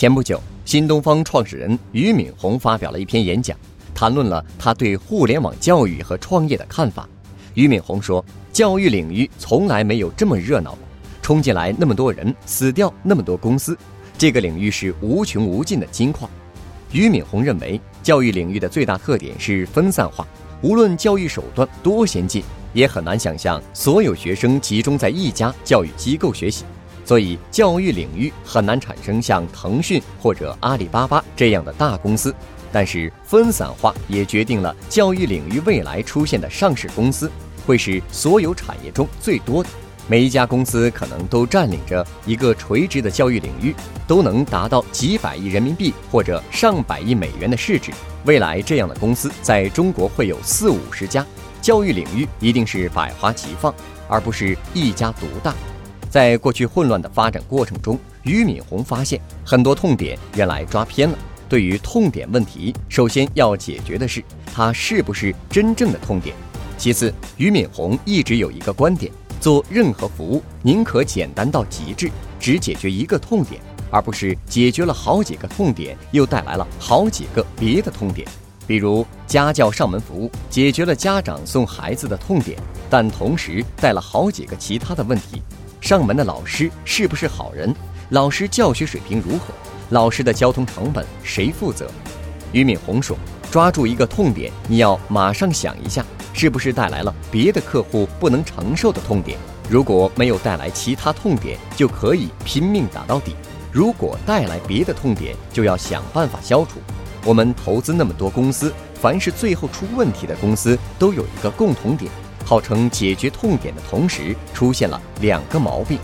前不久，新东方创始人俞敏洪发表了一篇演讲，谈论了他对互联网教育和创业的看法。俞敏洪说：“教育领域从来没有这么热闹过，冲进来那么多人，死掉那么多公司，这个领域是无穷无尽的金矿。”俞敏洪认为，教育领域的最大特点是分散化，无论教育手段多先进，也很难想象所有学生集中在一家教育机构学习。所以，教育领域很难产生像腾讯或者阿里巴巴这样的大公司。但是，分散化也决定了教育领域未来出现的上市公司会是所有产业中最多的。每一家公司可能都占领着一个垂直的教育领域，都能达到几百亿人民币或者上百亿美元的市值。未来，这样的公司在中国会有四五十家。教育领域一定是百花齐放，而不是一家独大。在过去混乱的发展过程中，俞敏洪发现很多痛点原来抓偏了。对于痛点问题，首先要解决的是它是不是真正的痛点。其次，俞敏洪一直有一个观点：做任何服务，宁可简单到极致，只解决一个痛点，而不是解决了好几个痛点，又带来了好几个别的痛点。比如家教上门服务，解决了家长送孩子的痛点，但同时带了好几个其他的问题。上门的老师是不是好人？老师教学水平如何？老师的交通成本谁负责？俞敏洪说：“抓住一个痛点，你要马上想一下，是不是带来了别的客户不能承受的痛点？如果没有带来其他痛点，就可以拼命打到底；如果带来别的痛点，就要想办法消除。我们投资那么多公司，凡是最后出问题的公司，都有一个共同点。”号称解决痛点的同时，出现了两个毛病：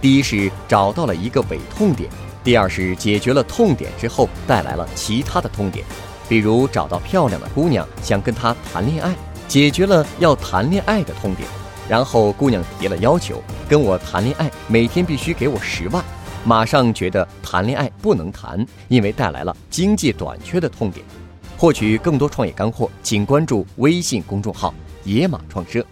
第一是找到了一个伪痛点；第二是解决了痛点之后带来了其他的痛点。比如找到漂亮的姑娘想跟她谈恋爱，解决了要谈恋爱的痛点，然后姑娘提了要求跟我谈恋爱，每天必须给我十万，马上觉得谈恋爱不能谈，因为带来了经济短缺的痛点。获取更多创业干货，请关注微信公众号。野马创设。